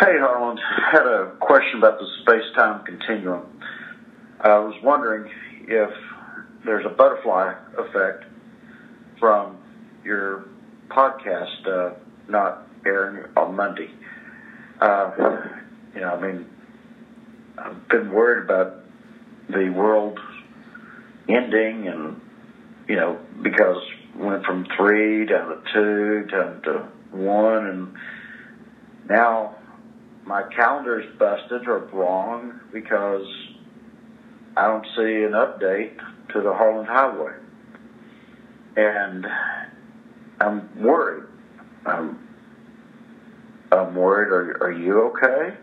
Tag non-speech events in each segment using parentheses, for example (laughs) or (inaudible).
Hey, Harland. Had a question about the space-time continuum. I was wondering if there's a butterfly effect from your podcast uh, not airing on Monday. Uh, you know, I mean, I've been worried about the world ending, and you know, because we went from three down to two down to one, and now my calendar's busted or wrong because I don't see an update to the Harland Highway. And I'm worried. I'm, I'm worried. Are, are you okay?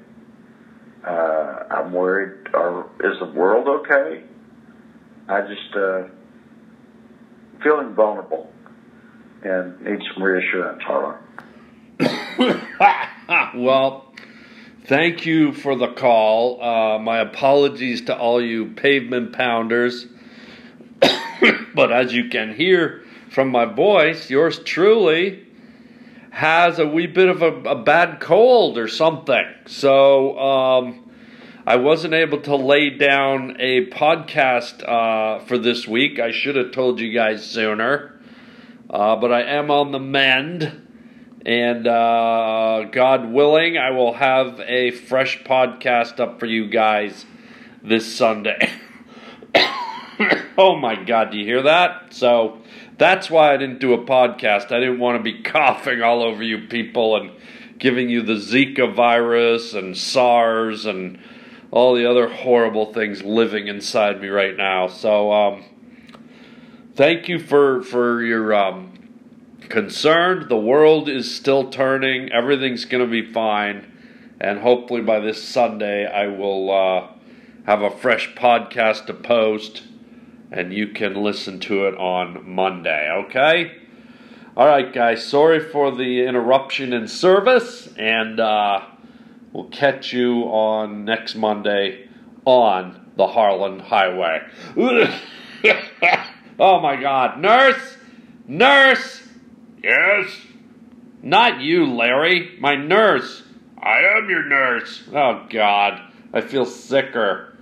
Uh, I'm worried. Are, is the world okay? I just uh, feeling vulnerable and need some reassurance, Harland. (laughs) well, thank you for the call. Uh, my apologies to all you pavement pounders. (coughs) but as you can hear from my voice, yours truly has a wee bit of a, a bad cold or something. So um, I wasn't able to lay down a podcast uh, for this week. I should have told you guys sooner. Uh, but I am on the mend. And uh, God willing, I will have a fresh podcast up for you guys this Sunday. (coughs) oh my God, do you hear that? So that's why I didn't do a podcast. I didn't want to be (laughs) coughing all over you people and giving you the Zika virus and SARS and all the other horrible things living inside me right now. So, um, thank you for for your um, concern. The world is still turning. Everything's going to be fine, and hopefully by this Sunday I will uh, have a fresh podcast to post, and you can listen to it on Monday. Okay. All right, guys. Sorry for the interruption in service, and uh, we'll catch you on next Monday on the Harland Highway. (laughs) oh my God, nurse, nurse. Yes? Not you, Larry. My nurse. I am your nurse. Oh, God. I feel sicker.